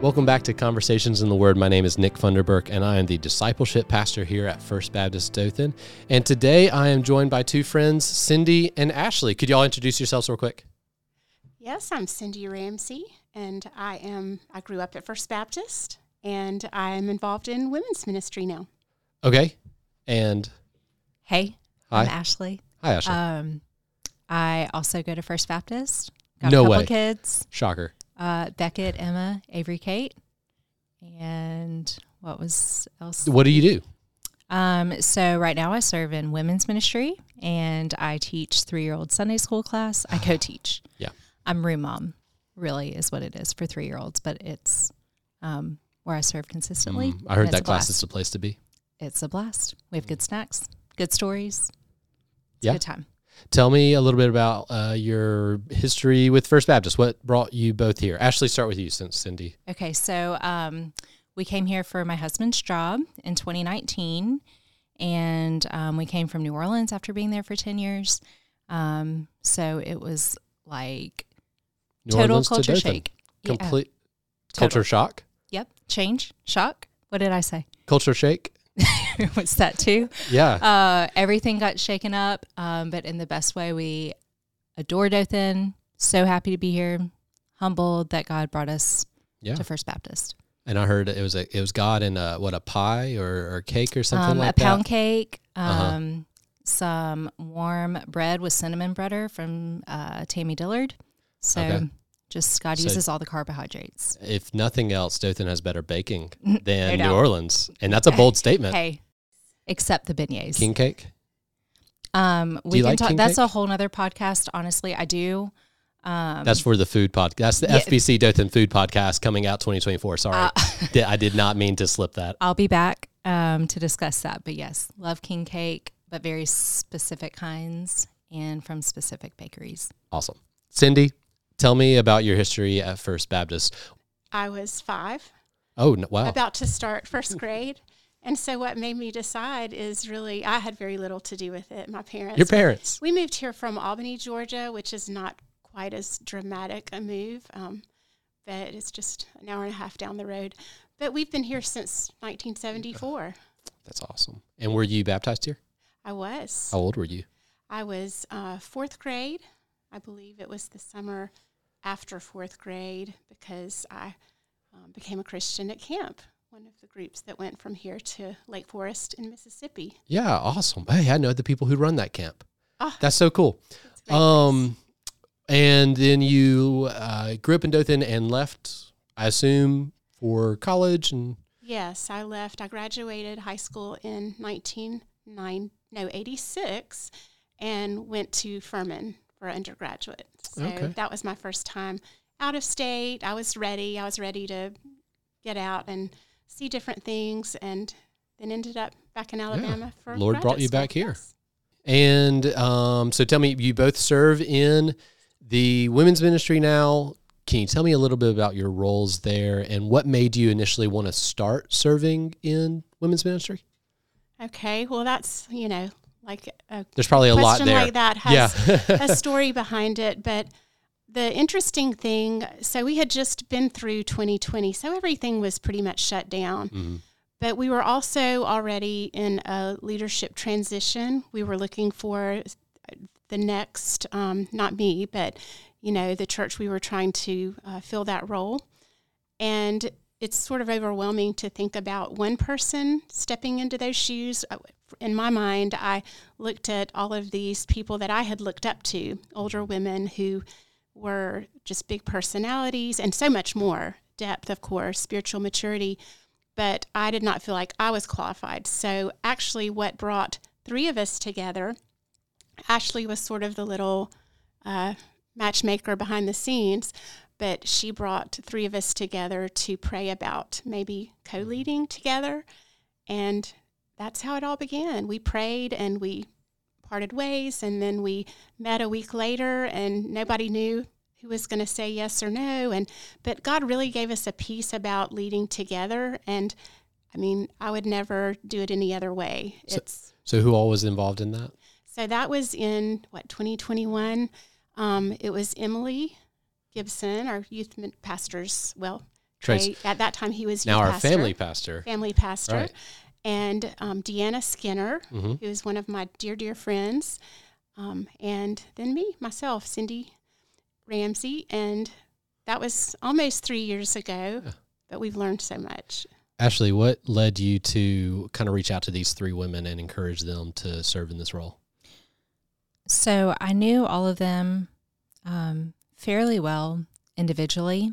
Welcome back to Conversations in the Word. My name is Nick Funderburk, and I am the discipleship pastor here at First Baptist Dothan. And today I am joined by two friends, Cindi and Ashley. Could y'all introduce yourselves real quick? Yes, I'm Cindi Ramsey, and I am. I grew up at First Baptist, and I'm involved in women's ministry now. Okay. And Hey, Hi. I'm Ashley. hi, Ashley. Um, I also go to First Baptist. Got No a couple way. kids. Shocker. Uh, Beckett, Emma, Avery, Kate, and what was else? What do you do? Um, so right now I serve in women's ministry, and I teach three-year-old Sunday school class. I co-teach. Yeah. I'm room mom. Really is what it is for three-year-olds, but it's um, where I serve consistently. Mm, I heard that class is the place to be. It's a blast. We have good snacks, good stories. It's Yeah. a good time. Tell me a little bit about uh, your history with First Baptist. What brought you both here? Ashley, start with you since Cindi. Okay, so um, we came here for my husband's job in 2019, and um, we came from New Orleans after being there for 10 years. Um, so it was like New total Orleans culture Dothan. shake. Yeah, Complete total. culture shock. Yep, change, shock. What did I say? Culture shake. What's that too? Yeah. Uh, everything got shaken up, um, but in the best way. We adore Dothan. So happy to be here. Humbled that God brought us yeah. to First Baptist. And I heard it was a it was God in a what a pie or, or cake or something um, like a pound that. cake, Uh-huh. um, some warm bread with cinnamon butter from uh, Tammy Dillard. So Okay. Just God So- uses all the carbohydrates. If nothing else, Dothan has better baking than No New. Orleans, and that's a bold statement. Hey, except the beignets. King cake. um, Do we you can like talk. That's cake? a whole other podcast. Honestly, I do. Um, That's for the food podcast. That's the Yeah. FBC Dothan Food Podcast coming out 2024. Sorry, Uh, I did not mean to slip that. I'll be back um, to discuss that. But yes, love king cake, but very specific kinds and from specific bakeries. Awesome, Cindi. Tell me about your history at First Baptist. I was five, Oh no, wow. about to start first grade. And so, what made me decide is really, I had very little to do with it. My parents. Your parents. We moved here from Albany, Georgia, which is not quite as dramatic a move, um, but it's just an hour and a half down the road. But we've been here since 1974. That's awesome. And were you baptized here? I was. How old were you? I was uh, fourth grade. I believe it was the summer after fourth grade because I um, became a Christian at camp, one of the groups that went from here to Lake Forest in Mississippi. Yeah, awesome. Hey, I know the people who run that camp. Ah. That's so cool. Great. Um, and then you uh, grew up in Dothan and left, I assume, for college and Yes, I left. I graduated high school in 1909, no, 86, and went to Furman for undergraduate. So Okay. that was my first time out of state. I was ready. I was ready to get out and see different things, and then ended up back in Alabama for Lord brought you graduate back here. Yes. and um, so tell me, you both serve in the women's ministry now. Can you tell me a little bit about your roles there and what made you initially want to start serving in women's ministry? Okay, well, that's you know like a There's probably a lot there. like that has yeah. a story behind it. But the interesting thing, so we had just been through 2020, so everything was pretty much shut down. Mhm. But we were also already in a leadership transition. We were looking for the next, um, not me, but you know, the church we were trying to uh, fill that role. And it's sort of overwhelming to think about one person stepping into those shoes. In my mind, I looked at all of these people that I had looked up to, older women who were just big personalities and so much more depth, of course, spiritual maturity. But I did not feel like I was qualified. So, actually, what brought three of us together, Ashley was sort of the little uh, matchmaker behind the scenes, but she brought three of us together to pray about maybe co leading together. And that's how it all began. We prayed and we parted ways, and then we met a week later, and nobody knew who was going to say yes or no. And but God really gave us a peace about leading together, and I mean, I would never do it any other way. So- It's So who all was involved in that? so that was in what 2021. Um, it was Emily Gibson, our youth pastors. Well, Trace. At that time, he was now our pastor, family pastor. family pastor, Right. And um, Deanna Skinner, Mhm. who is one of my dear dear friends, um, and then me myself, Cindi Ramsey, and that was almost three years ago. Yeah. But we've learned so much. Ashley, what led you to kind of reach out to these three women and encourage them to serve in this role? So I knew all of them um, fairly well individually,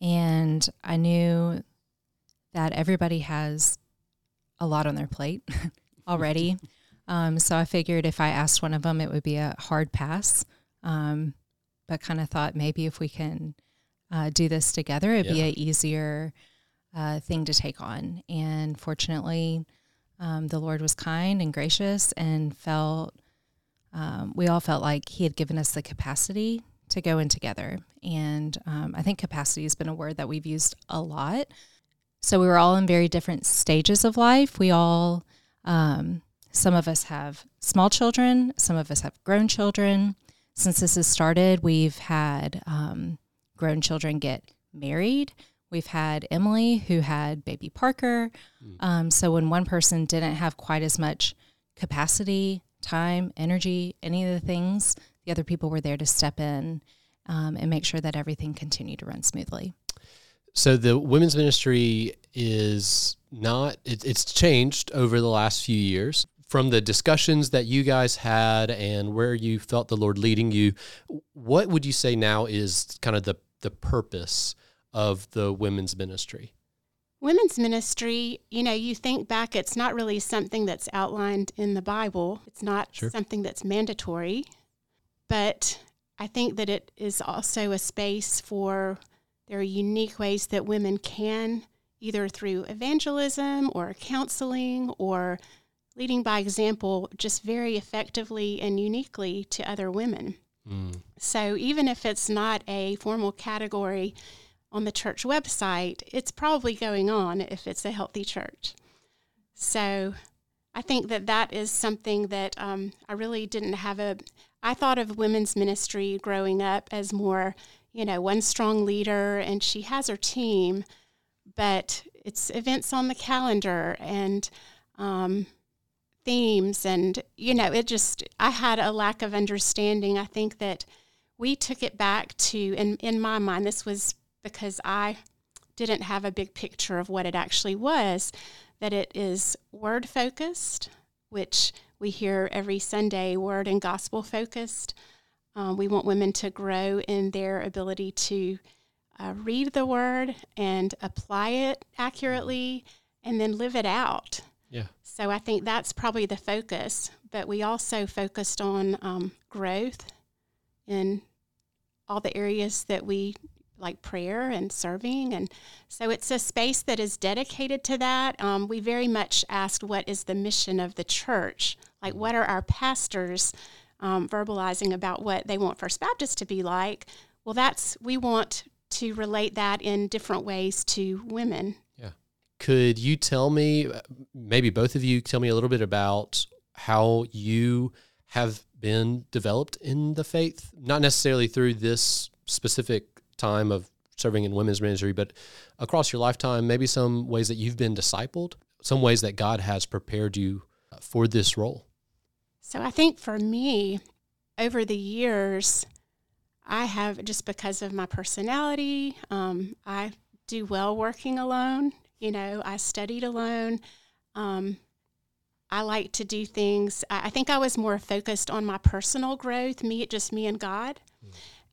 and I knew that everybody has a lot on their plate already. um, so I figured if I asked one of them, it would be a hard pass. Um, but kind of thought maybe if we can uh, do this together, it'd be Yeah. an easier uh, thing to take on. And fortunately, um, the Lord was kind and gracious and felt um, we all felt like he had given us the capacity to go in together. And um, I think capacity has been a word that we've used a lot. So we were all in very different stages of life. We all, um, some of us have small children, some of us have grown children. Since this has started, we've had um, grown children get married. We've had Emily, who had baby Parker. Um, so when one person didn't have quite as much capacity, time, energy, any of the things, the other people were there to step in um, and make sure that everything continued to run smoothly. So the women's ministry is not it, it's changed over the last few years from the discussions that you guys had and where you felt the Lord leading you. What would you say now is kind of the the purpose of the women's ministry? Women's ministry, you know, you think back, it's not really something that's outlined in the Bible. It's not Sure. something that's mandatory. But I think that it is also a space for, there are unique ways that women can, either through evangelism or counseling or leading by example, just very effectively and uniquely to other women. Mm. So even if it's not a formal category on the church website, it's probably going on if it's a healthy church. So I think that that is something that um, I really didn't have a. I thought of women's ministry growing up as more, you know, one strong leader and she has her team, but it's events on the calendar and um, themes and you know it just i had a lack of understanding. I think that we took it back to in in my mind this was because i didn't have a big picture of what it actually was that it is word focused which we hear every sunday word and gospel focused um, we want women to grow in their ability to uh, read the word and apply it accurately and then live it out Yeah. so I think that's probably the focus. But we also focused on um, growth in all the areas that we like prayer and serving. And so it's a space that is dedicated to that. Um, we very much asked what is the mission of the church? Like, what are our pastors um, verbalizing about what they want First Baptist to be like? Well, that's, we want to relate that in different ways to women. Yeah. Could you tell me, maybe both of you, tell me a little bit about how you have been developed in the faith? Not necessarily through this specific time of serving in women's ministry, but across your lifetime, maybe some ways that you've been discipled, some ways that God has prepared you for this role. So I think for me, over the years, I have just because of my personality, um, I do well working alone. You know, I studied alone. Um, I like to do things. I, I think I was more focused on my personal growth, me, just me and God.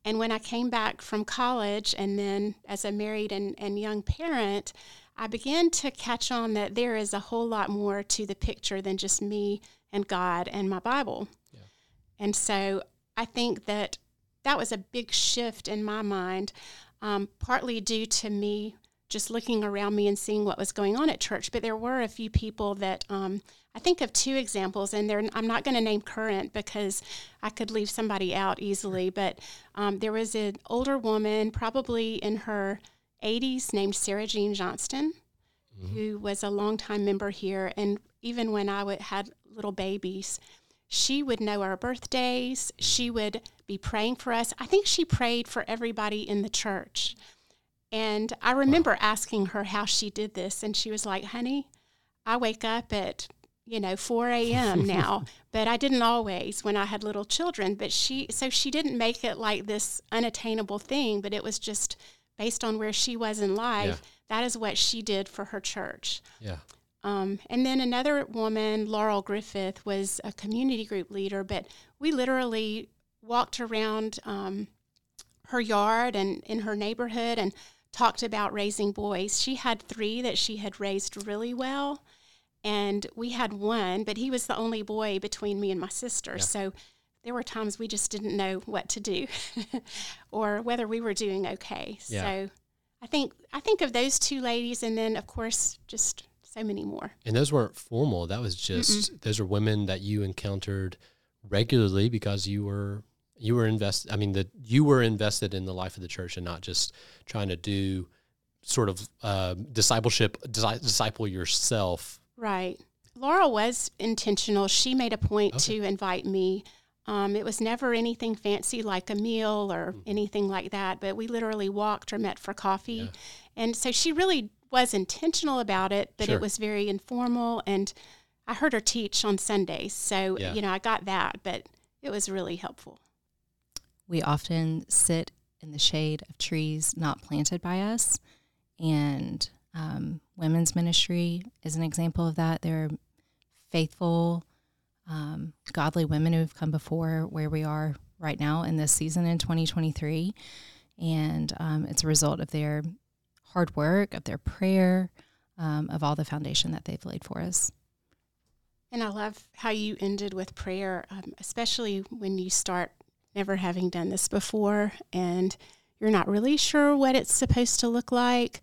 And when I came back from college, and then as a married and, and young parent, I began to catch on that there is a whole lot more to the picture than just me and God and my Bible. Yeah. And so I think that that was a big shift in my mind, um, partly due to me just looking around me and seeing what was going on at church. But there were a few people that um, I think of two examples, and they're, I'm not going to name current because I could leave somebody out easily. But um, there was an older woman, probably in her 80s, named Sarah Jean Johnston, who was a longtime member here. And even when I would, had little babies, she would know our birthdays. Mm. She would be praying for us. I think she prayed for everybody in the church. And I remember asking her how she did this, and she was like, honey, I wake up at you know 4 a.m now but i didn't always when i had little children but she so she didn't make it like this unattainable thing but it was just based on where she was in life Yeah. that is what she did for her church Yeah. Um, and then another woman, Laurel Griffith, was a community group leader, but we literally walked around um, her yard and in her neighborhood and talked about raising boys. She had three that she had raised really well, and we had one, but he was the only boy between me and my sister. Yeah. So there were times we just didn't know what to do or whether we were doing okay. Yeah. So I think I think of those two ladies, and then of course just so many more. And those weren't formal. That was just those are women that you encountered regularly because you were you were invested. I mean, that you were invested in the life of the church and not just trying to do sort of uh, discipleship, disciple yourself. Right. Laura was intentional. She made a point Okay. to invite me. Um, it was never anything fancy like a meal or Mm-hmm. anything like that, but we literally walked or met for coffee. Yeah. And so she really was intentional about it, but Sure. it was very informal. And I heard her teach on Sundays. So, Yeah. you know, I got that, but it was really helpful. We often sit in the shade of trees not planted by us. And um, women's ministry is an example of that. There are faithful, um, godly women who have come before where we are right now in this season in 2023. And um, it's a result of their hard work, of their prayer, um, of all the foundation that they've laid for us. And I love how you ended with prayer, um, especially when you start never having done this before and you're not really sure what it's supposed to look like.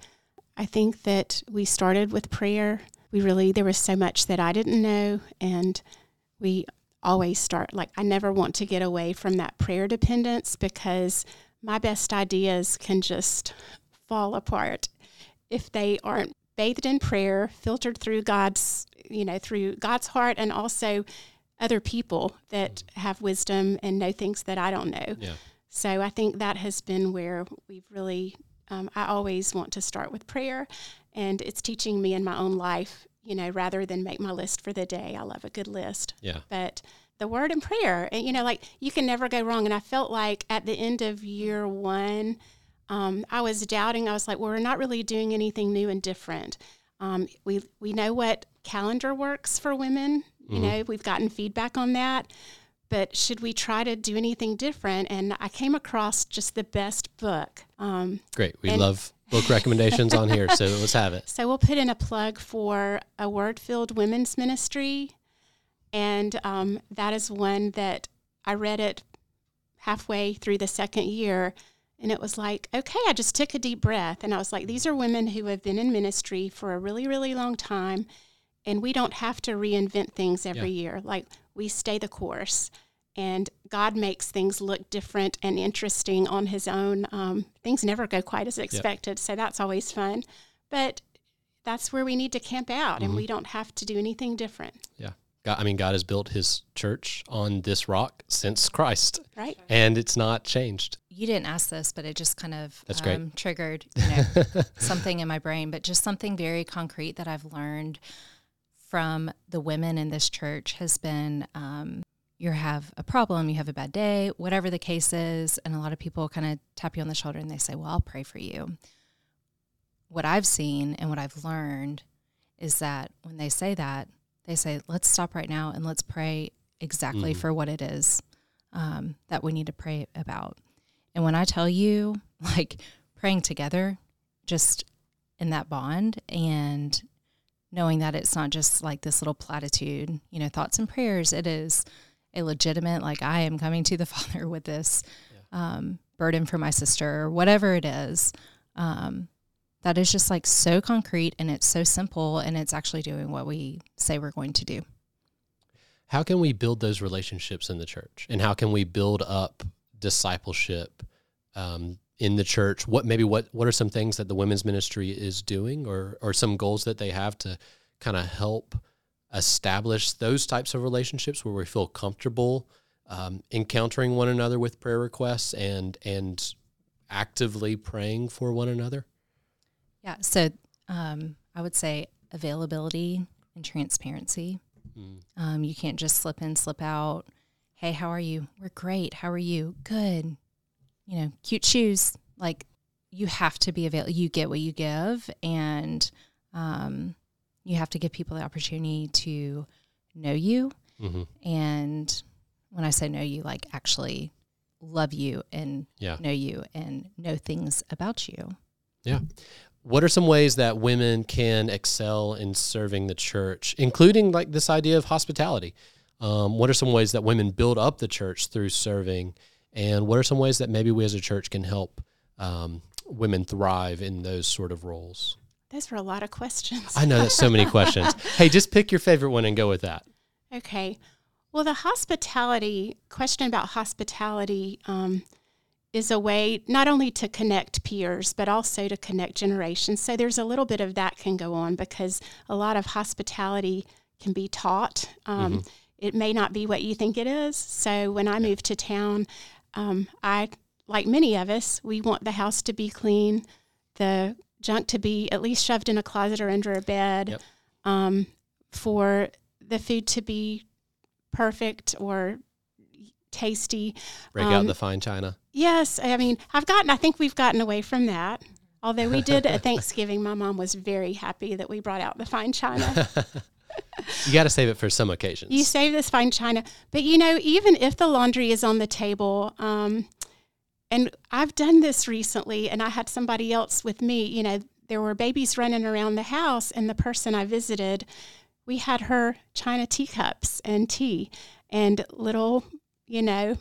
I think that we started with prayer. We really, there was so much that I didn't know. And we always start, like, I never want to get away from that prayer dependence because my best ideas can just fall apart if they aren't bathed in prayer, filtered through God's, you know, through God's heart and also other people that have wisdom and know things that I don't know. Yeah. So I think that has been where we've really, um, I always want to start with prayer, and it's teaching me in my own life, you know, rather than make my list for the day. I love a good list Yeah. but the word and prayer and you know like you can never go wrong and i felt like at the end of year one um, i was doubting i was like well we're not really doing anything new and different um, we we know what calendar works for women you Mhm. know we've gotten feedback on that but should we try to do anything different and i came across just the best book um, Great. We love book recommendations on here. So let's have it. so we'll put in a plug for a word filled women's ministry. And um, that is one that I read it halfway through the second year. And it was like, okay, I just took a deep breath. And I was like, these are women who have been in ministry for a really, really long time. And we don't have to reinvent things every year. Like, we stay the course. And God makes things look different and interesting on His own. Um, things never go quite as expected. So that's always fun. But that's where we need to camp out, and Mhm. we don't have to do anything different, God, I mean, God has built his church on this rock since Christ, right? and it's not changed. You didn't ask this, but it just kind of That's great. um, triggered you know, something in my brain, but just something very concrete that I've learned from the women in this church has been um, you have a problem, you have a bad day, whatever the case is, and a lot of people kind of tap you on the shoulder and they say, Well, I'll pray for you. What I've seen and what I've learned is that when they say that, they say, Let's stop right now and let's pray exactly Mhm. for what it is um, that we need to pray about. And when I tell you, like praying together, just in that bond and knowing that it's not just like this little platitude, you know, thoughts and prayers, it is a legitimate, like, I am coming to the Father with this um, burden for my sister, or whatever it is. Um, that is just like so concrete and it's so simple and it's actually doing what we say we're going to do. How can we build those relationships in the church, and how can we build up discipleship um, in the church? What maybe what what are some things that the women's ministry is doing, or or some goals that they have to kind of help establish those types of relationships where we feel comfortable um, encountering one another with prayer requests and and actively praying for one another? Yeah. So um, I would say availability and transparency. Mm. Um, you can't just slip in, slip out. Hey, how are you? We're great. How are you? Good. You know, cute shoes. Like you have to be available. You get what you give, and um, you have to give people the opportunity to know you. hmm And when I say know you, like actually love you and Yeah. know you and know things about you. What are some ways that women can excel in serving the church, including like this idea of hospitality? Um, what are some ways that women build up the church through serving? And what are some ways that maybe we as a church can help um, women thrive in those sort of roles? Those were a lot of questions. I know that's so many questions. Hey, just pick your favorite one and go with that. Okay. Well, the hospitality question about hospitality um, is a way not only to connect peers, but also to connect generations. So there's a little bit of that can go on because a lot of hospitality can be taught. Um, It may not be what you think it is. So when I moved to town, um, I, like many of us, we want the house to be clean, the junk to be at least shoved in a closet or under a bed, Yep. um, for the food to be perfect or tasty. Break out Um, the fine china. Yes, I mean, I've gotten, I think we've gotten away from that. Although we did at Thanksgiving, my mom was very happy that we brought out the fine china. You got to save it for some occasions. You save this fine china. But you know, even if the laundry is on the table, um, and I've done this recently, and I had somebody else with me, you know, there were babies running around the house, and the person I visited, we had her china teacups and tea and little, you know,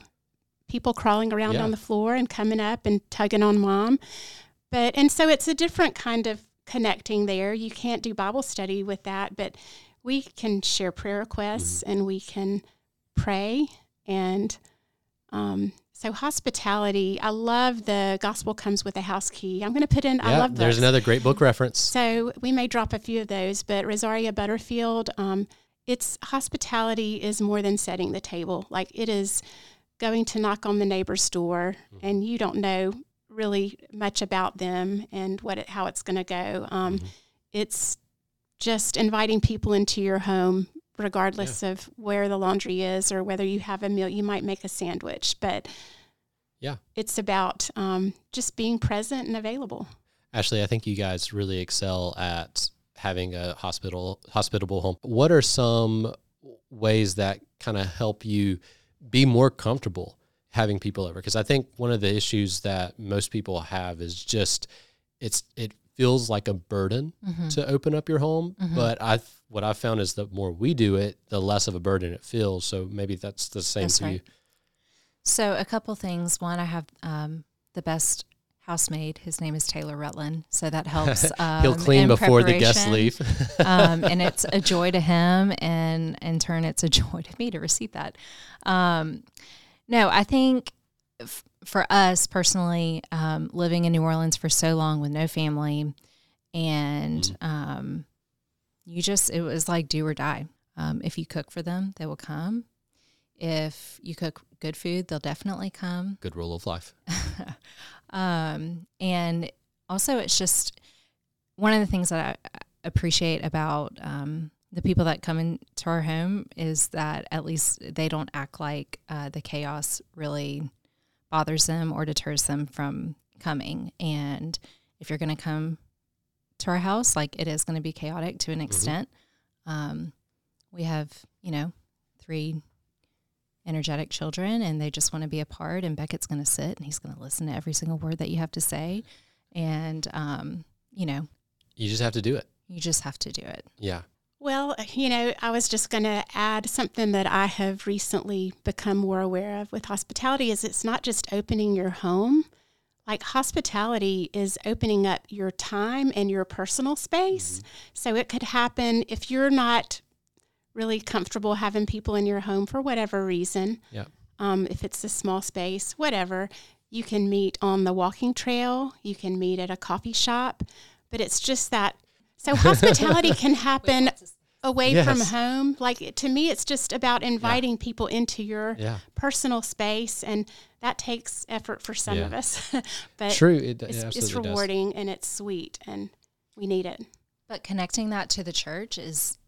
people crawling around Yeah. on the floor and coming up and tugging on mom. But, and so it's a different kind of connecting there. You can't do Bible study with that, but we can share prayer requests and we can pray and um, so hospitality i love the gospel comes with a house key i'm going to put in i yeah, love there's those. another great book reference. so we may drop a few of those but rosaria butterfield um, it's hospitality is more than setting the table like it is going to knock on the neighbor's door and you don't know really much about them and what it, how it's going to go um, Mhm. it's just inviting people into your home regardless of where the laundry is or whether you have a meal you might make a sandwich but Yeah. it's about um, just being present and available Ashley, I think you guys really excel at having a hospital hospitable home. What are some ways that kind of help you be more comfortable having people over? Because I think one of the issues that most people have is just it's it feels like a burden Mm-hmm. to open up your home. Mhm. But I what I've found is the more we do it, the less of a burden it feels. So maybe that's the same That's for you. So a couple things. One, I have um, the best housemaid. His name is Taylor Rutland, so that helps. Um, He'll clean before the guests leave. um, and it's a joy to him, and in turn, it's a joy to me to receive that. Um, no, I think f- for us personally, um, living in New Orleans for so long with no family, and um, you just it was like do or die. Um, if you cook for them, they will come. If you cook good food, they'll definitely come. Good rule of life. Um, and also, it's just one of the things that I appreciate about um, the people that come into our home is that at least they don't act like uh, the chaos really bothers them or deters them from coming. And if you're going to come to our house, like it is going to be chaotic to an extent. Um, we have, you know, three energetic children and they just want to be a part and Beckett's going to sit and he's going to listen to every single word that you have to say and um, you know You just have to do it. you just have to do it Yeah. Well, you know, I was just going to add something that I have recently become more aware of with hospitality is it's not just opening your home. Like hospitality is opening up your time and your personal space. So it could happen if you're not really comfortable having people in your home for whatever reason. Yeah. Um, if it's a small space, whatever, you can meet on the walking trail, you can meet at a coffee shop, but it's just that. So hospitality can happen away from home. Like to me, it's just about inviting people into your Yeah. personal space, and that takes effort for some Yeah. of us. but True. It, it it's, absolutely it's does. rewarding and it's sweet, and we need it. But connecting that to the church is,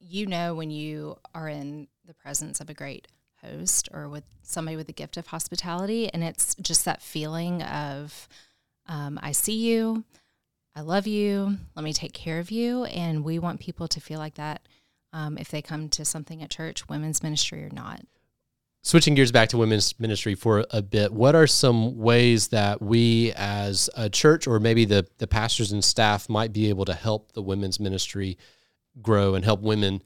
you know, when you are in the presence of a great host or with somebody with the gift of hospitality, and it's just that feeling of, um, I see you, I love you, let me take care of you. And we want people to feel like that um, if they come to something at church, women's ministry or not. Switching gears back to women's ministry for a bit, what are some ways that we as a church or maybe the, the pastors and staff might be able to help the women's ministry grow and help women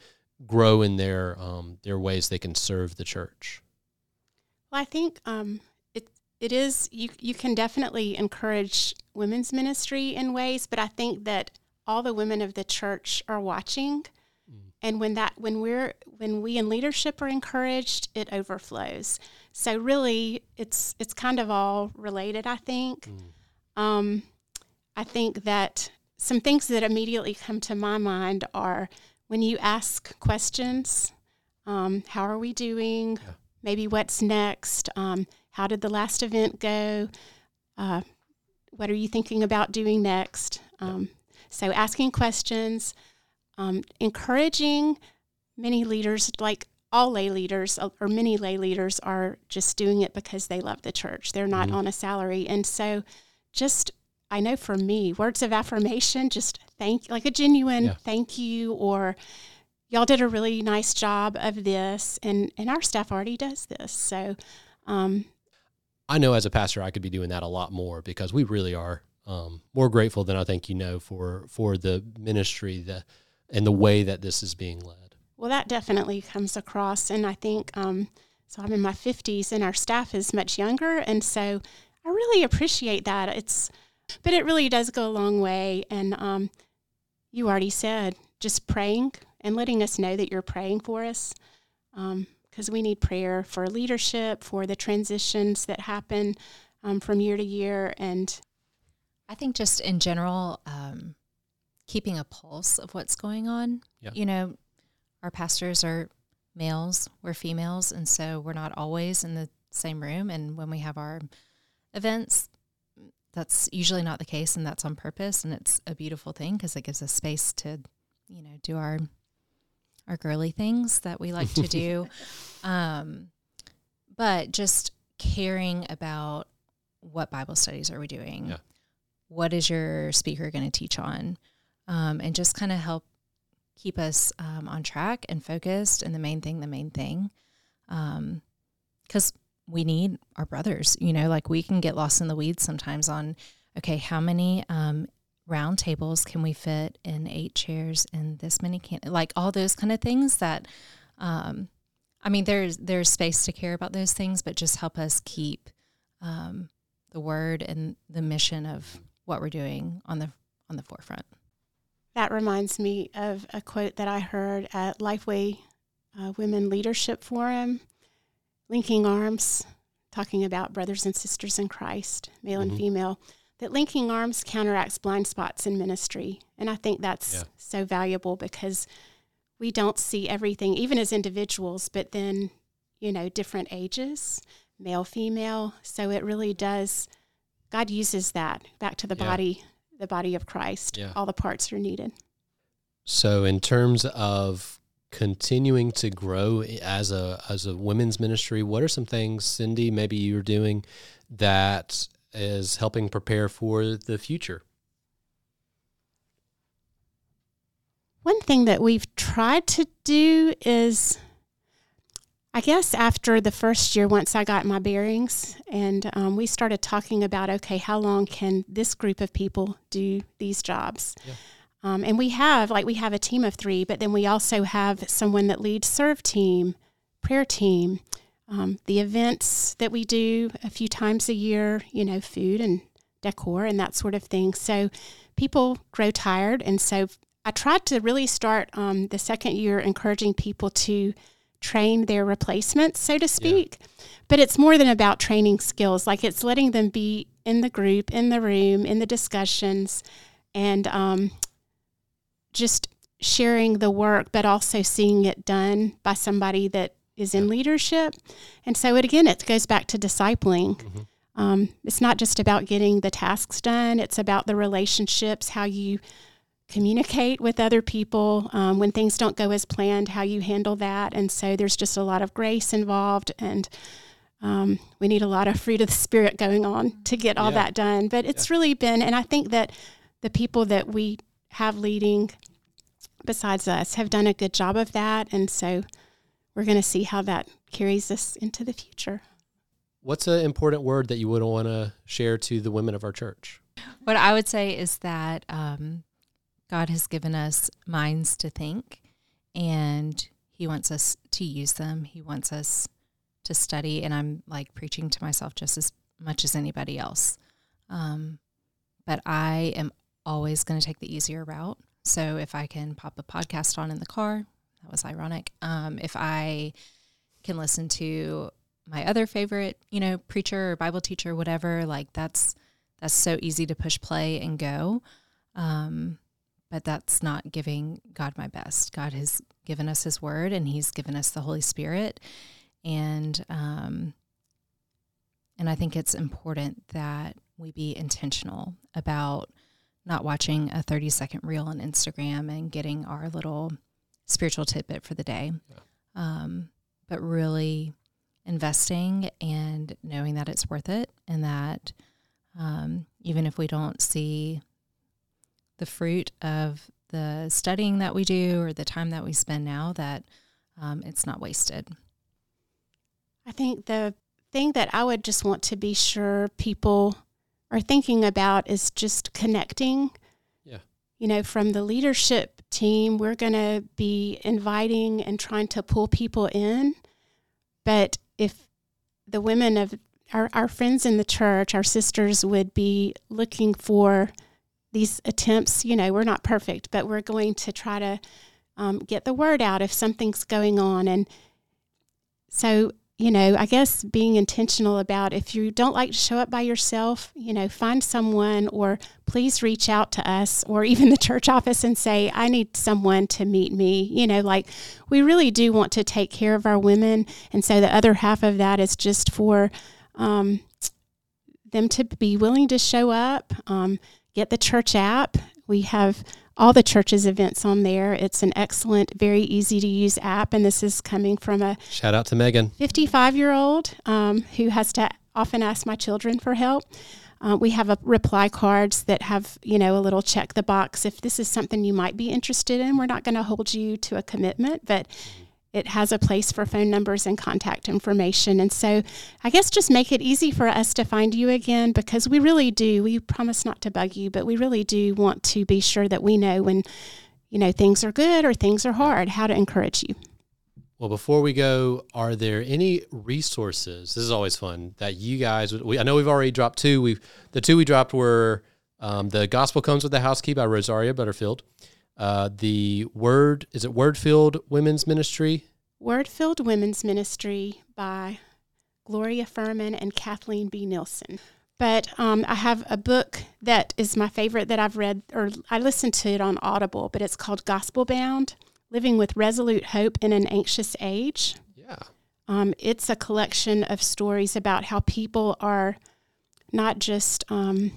grow in their um, their ways they can serve the church? Well, I think um, it it is you you can definitely encourage women's ministry in ways, but I think that all the women of the church are watching and when that when we're when we in leadership are encouraged it overflows so really it's it's kind of all related i think mm. um, i think that some things that immediately come to my mind are when you ask questions um, how are we doing yeah. maybe what's next um, how did the last event go uh, what are you thinking about doing next yeah. Um, so asking questions um, encouraging many leaders, like all lay leaders uh, or many lay leaders, are just doing it because they love the church. They're not mm-hmm. on a salary. And so, just I know for me, words of affirmation, just thank, like a genuine yeah. thank you, or y'all did a really nice job of this, and and our staff already does this. So, um, I know as a pastor, I could be doing that a lot more because we really are um, more grateful than I think you know for for the ministry, the and the way that this is being led. Well, that definitely comes across. And I think, um, so I'm in my 50s and our staff is much younger. And so I really appreciate that. It's, but it really does go a long way. And um, you already said just praying and letting us know that you're praying for us because um, we need prayer for leadership, for the transitions that happen um, from year to year. And I think just in general, um, keeping a pulse of what's going on. Yeah. You know, our pastors are males, we're females, and so we're not always in the same room. And when we have our events, that's usually not the case, and that's on purpose. And it's a beautiful thing because it gives us space to, you know, do our our girly things that we like to do. um, but just caring about what Bible studies are we doing? Yeah. What is your speaker going to teach on? um, and just kind of help keep us um, on track and focused. And the main thing, the main thing, um, because we need our brothers. You know, like we can get lost in the weeds sometimes on, okay, how many um, round tables can we fit in eight chairs and this many can like all those kind of things that. Um, I mean, there's there's space to care about those things, but just help us keep um, the word and the mission of what we're doing on the on the forefront. That reminds me of a quote that I heard at Lifeway uh, Women Leadership Forum, linking arms, talking about brothers and sisters in Christ, male mm-hmm. and female, that linking arms counteracts blind spots in ministry. And I think that's yeah. so valuable because we don't see everything, even as individuals, but then, you know, different ages, male, female. So it really does, God uses that back to the yeah. body the body of Christ. Yeah. All the parts are needed. So, in terms of continuing to grow as a as a women's ministry, what are some things, Cindi, maybe you're doing that is helping prepare for the future? One thing that we've tried to do is I guess after the first year, once I got my bearings, and um, we started talking about, okay, how long can this group of people do these jobs? Yeah. Um, and we have, like, we have a team of three, but then we also have someone that leads serve team, prayer team, um, the events that we do a few times a year, you know, food and decor and that sort of thing. So people grow tired. And so I tried to really start um, the second year encouraging people to train their replacements, so to speak. Yeah. But it's more than about training skills. Like it's letting them be in the group, in the room, in the discussions, and um, sharing the work, but also seeing it done by somebody that is in yeah. leadership. And so, it again, it goes back to discipling. Mm-hmm. Um, it's not just about getting the tasks done, it's about the relationships, how you communicate with other people um, when things don't go as planned, how you handle that. And so there's just a lot of grace involved, and um, we need a lot of fruit of the Spirit going on to get all Yeah. that done. But it's really been, and I think that the people that we have leading besides us have done a good job of that. And so we're going to see how that carries us into the future. What's an important word that you would want to share to the women of our church? What I would say is that um, God has given us minds to think, and He wants us to use them. He wants us to study, and I'm like preaching to myself just as much as anybody else. Um, but I am always going to take the easier route. So if I can pop a podcast on in the car, that was ironic. Um, if I can listen to my other favorite, you know, preacher or Bible teacher, whatever, like that's that's so easy to push play and go. Um, but that's not giving God my best. God has given us His Word, and He's given us the Holy Spirit, and um, and I think it's important that we be intentional about not watching a thirty second reel on Instagram and getting our little spiritual tidbit for the day, um, but really investing and knowing that it's worth it, and that um, even if we don't see the fruit of the studying that we do or the time that we spend now, that um, it's not wasted. I think the thing that I would just want to be sure people are thinking about is just connecting. Yeah. You know, from the leadership team, we're going to be inviting and trying to pull people in. But if the women of our, our friends in the church, our sisters, would be looking for these attempts, you know, we're not perfect, but we're going to try to um, get the word out if something's going on. And so, you know, I guess being intentional about if you don't like to show up by yourself, you know, find someone or please reach out to us or even the church office and say, I need someone to meet me. You know, like we really do want to take care of our women. And so the other half of that is just for um, them to be willing to show up, um, get the church app. We have all the church's events on there. It's an excellent, very easy to use app. And this is coming from a Shout out to Megan. 55 year old um, who has to often ask my children for help. Uh, we have a reply cards that have, you know, a little check the box if this is something you might be interested in. We're not going to hold you to a commitment, but it has a place for phone numbers and contact information. And so I guess just make it easy for us to find you again because we really do. We promise not to bug you, but we really do want to be sure that we know when, you know, things are good or things are hard, how to encourage you. Well, before we go, are there any resources? This is always fun that you guys. We, I know we've already dropped two. We've the two we dropped were um, the Gospel Comes with the House Key by Rosaria Butterfield. Uh, the Word is it Word-Filled Women's Ministry. Word Filled Women's Ministry by Gloria Furman and Kathleen B. Nielson. But um, I have a book that is my favorite that I've read, or I listened to it on Audible, but it's called Gospelbound Living with Resolute Hope in an Anxious Age. Yeah. Um, it's a collection of stories about how people are not just um,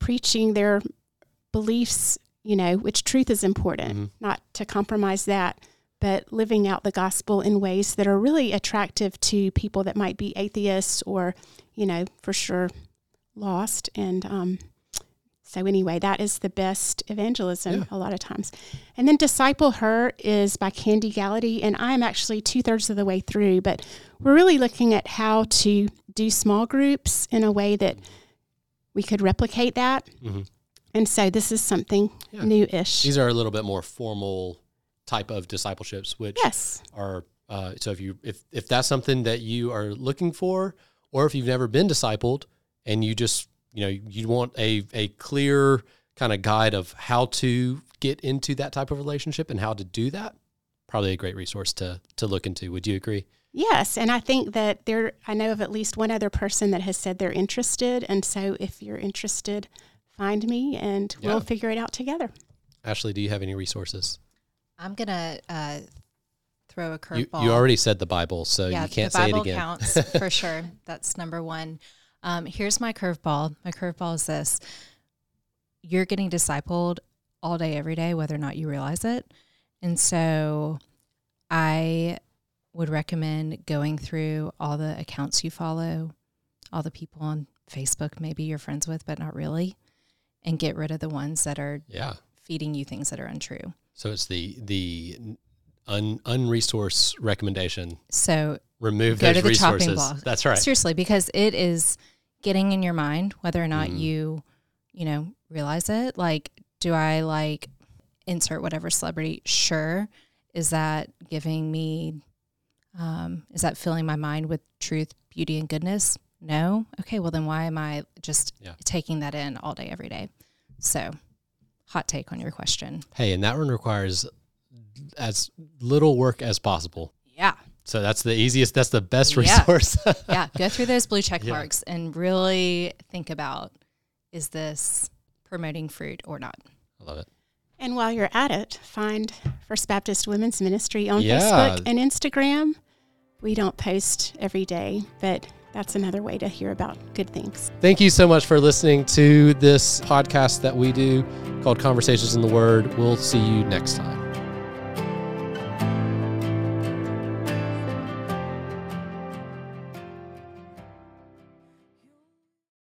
preaching their beliefs, you know, which truth is important, Mhm. not to compromise that, but living out the gospel in ways that are really attractive to people that might be atheists or, you know, for sure lost. And um, so, anyway, that is the best evangelism Yeah. a lot of times. And then Disciple Her is by Kandi Gallaty, and I'm actually two thirds of the way through, but we're really looking at how to do small groups in a way that we could replicate that. Mhm. And so this is something Yeah. new-ish. These are a little bit more formal type of discipleships, which yes. are uh, so if you if if that's something that you are looking for, or if you've never been discipled and you just you know you want a a clear kind of guide of how to get into that type of relationship and how to do that, probably a great resource to to look into. Would you agree? Yes, and I think that there I know of at least one other person that has said they're interested, and so if you're interested, find me and Yeah. we'll figure it out together. Ashley, do you have any resources? I'm gonna uh, throw a You, curveball. you already said the Bible, so yeah, you can't the say it Bible again. counts for sure. That's number one. Um, here's my curveball. My curveball is this: you're getting discipled all day, every day, whether or not you realize it. And so I would recommend going through all the accounts you follow, all the people on Facebook maybe you're friends with, but not really, and get rid of the ones that are Yeah. feeding you things that are untrue. So it's the the un unresource recommendation. So Remove Go those to the chopping resources. block. That's right. seriously, because it is getting in your mind whether or not Mm. you, you know, realize it. Like, do I like insert whatever celebrity? Sure. Is that giving me, um, is that filling my mind with truth, beauty, and goodness? No. Okay. Well, then why am I just Yeah. taking that in all day, every day? So, hot take on your question. Hey, and that one requires as little work as possible. Yeah. So that's the easiest. That's the best Yeah. resource. yeah, go through those blue check Yeah. marks and really think about is this promoting fruit or not? I love it. And while you're at it, find First Baptist Women's Ministry on Yeah. Facebook and Instagram. We don't post every day, but that's another way to hear about good things. Thank you so much for listening to this podcast that we do called Conversations in the Word. We'll see you next time.